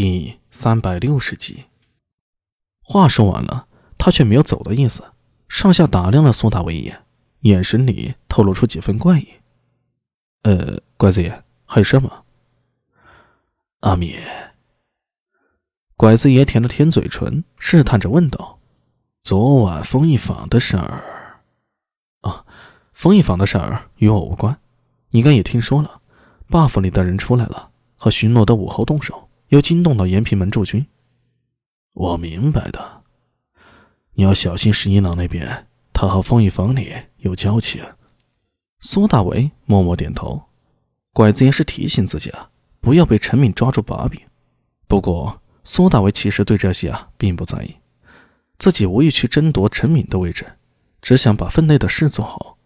第三百六十集。话说完了，他却没有走的意思，上下打量了苏大伟一眼，眼神里透露出几分怪异。呃，拐子爷，还有事吗？阿米。拐子爷舔了舔嘴唇，试探着问道：“昨晚风一坊的事儿……啊，风一坊的事儿与我无关，你应该也听说了，buff 里的人出来了，和巡逻的武侯动手。”又惊动到延平门驻军，我明白的。你要小心十一郎那边，他和风雨坊里有交情。苏大为默默点头。拐子爷是提醒自己啊，不要被陈敏抓住把柄。不过苏大为其实对这些啊并不在意，自己无意去争夺陈敏的位置，只想把分内的事做好。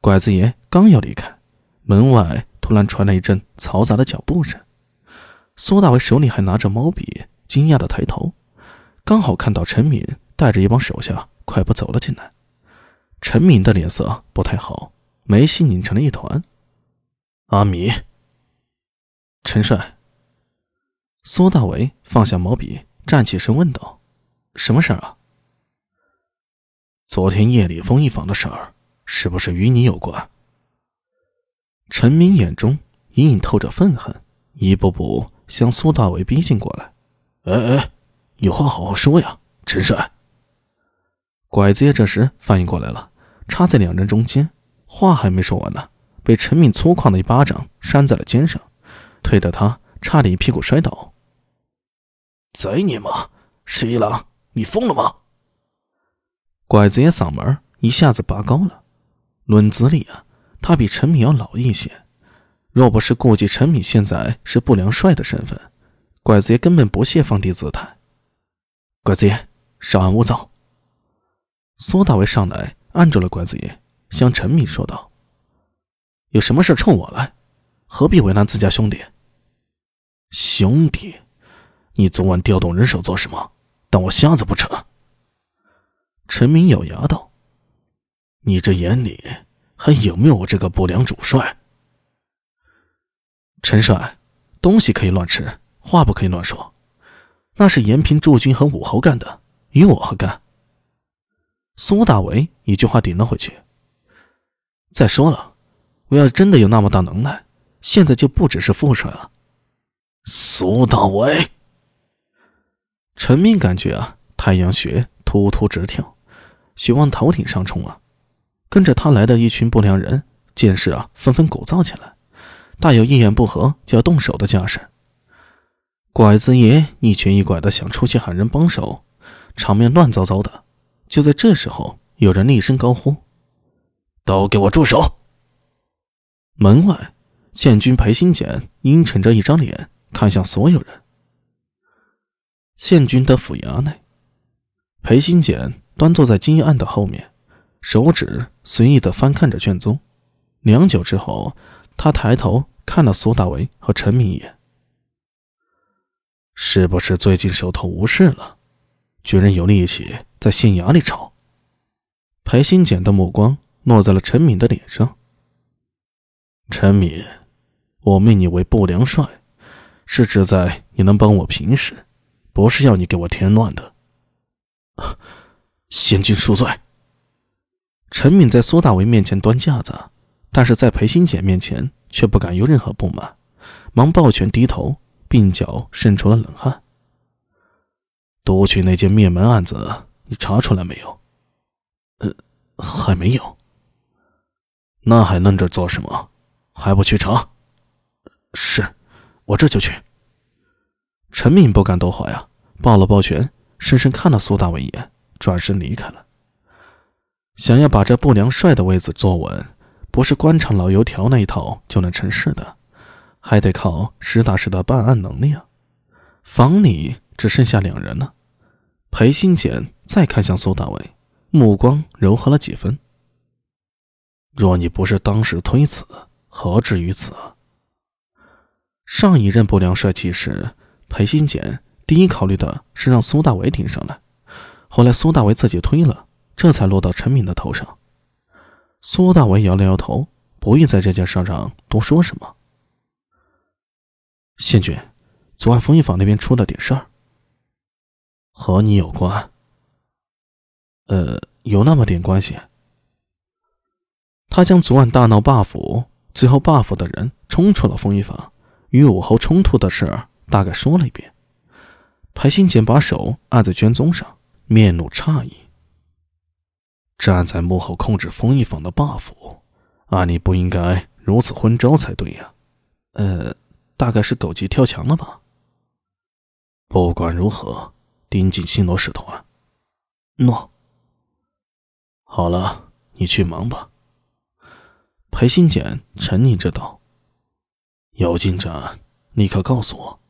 拐子爷刚要离开，门外突然传来一阵嘈杂的脚步声。苏大为手里还拿着毛笔，惊讶的抬头，刚好看到陈敏带着一帮手下快步走了进来。陈敏的脸色不太好，眉心拧成了一团。阿米，陈帅。苏大为放下毛笔，站起身问道：“什么事儿啊？”昨天夜里风一坊的事儿，是不是与你有关？陈敏眼中隐隐透着愤恨，一步步。向苏大伟逼近过来，哎哎，有话好好说呀，陈帅。拐子爷这时反应过来了，插在两人中间，话还没说完呢，被陈敏粗犷的一巴掌扇在了肩上，推得他差点一屁股摔倒。贼你妈！十一郎，你疯了吗？拐子爷嗓门一下子拔高了，论资历啊，他比陈敏要老一些。若不是顾及陈敏现在是不良帅的身份，拐子爷根本不屑放低姿态。拐子爷，稍安勿躁。苏大为上来按住了拐子爷，向陈敏说道：“有什么事冲我来，何必为难自家兄弟？兄弟，你昨晚调动人手做什么？当我瞎子不成？”陈敏咬牙道：“你这眼里还有没有我这个不良主帅？”陈帅，东西可以乱吃，话不可以乱说。那是延平驻军和武侯干的，与我何干？苏大为一句话顶了回去。再说了，我要真的有那么大能耐，现在就不只是副帅了。苏大为，陈明感觉啊，太阳穴突突直跳，血往头顶上冲啊。跟着他来的一群不良人见势啊，纷纷鼓噪起来。大有一言不合就要动手的架势。拐子爷一瘸一拐的想出去喊人帮手，场面乱糟糟的。就在这时候，有人厉声高呼：“都给我住手！”门外，县军裴新简阴沉着一张脸看向所有人。县军的府衙内，裴新简端坐在金案的后面，手指随意的翻看着卷宗。良久之后。他抬头看了苏大为和陈敏一眼，是不是最近手头无事了？居然有力气在县衙里吵。裴新简的目光落在了陈敏的脸上。陈敏，我命你为不良帅，是指在你能帮我平事，不是要你给我添乱的。县军恕罪。陈敏在苏大为面前端架子。但是在裴新姐面前却不敢有任何不满，忙抱拳低头，鬓角渗出了冷汗。夺取那件灭门案子，你查出来没有？呃，还没有。那还愣着做什么？还不去查？是，我这就去。陈敏不敢多话呀，抱了抱拳，深深看了苏大伟一眼，转身离开了。想要把这不良帅的位子坐稳。不是官场老油条那一套就能成事的，还得靠实打实的办案能力啊！房里只剩下两人了。裴新简再看向苏大伟，目光柔和了几分。若你不是当时推辞，何至于此？上一任不良帅气时，裴新简第一考虑的是让苏大伟顶上来，后来苏大伟自己推了，这才落到陈敏的头上。苏大伟摇了摇头，不愿在这件事上多说什么。县君，昨晚风衣坊那边出了点事儿，和你有关？呃，有那么点关系。他将昨晚大闹霸府，最后霸府的人冲出了风衣坊，与武侯冲突的事儿大概说了一遍。裴新简把手按在卷宗上，面露诧异。站在幕后控制风衣坊的霸府，按理不应该如此昏招才对呀。呃，大概是狗急跳墙了吧。不管如何，盯紧星罗使团。诺。好了，你去忙吧。裴新简沉吟着道：“有进展，立刻告诉我。”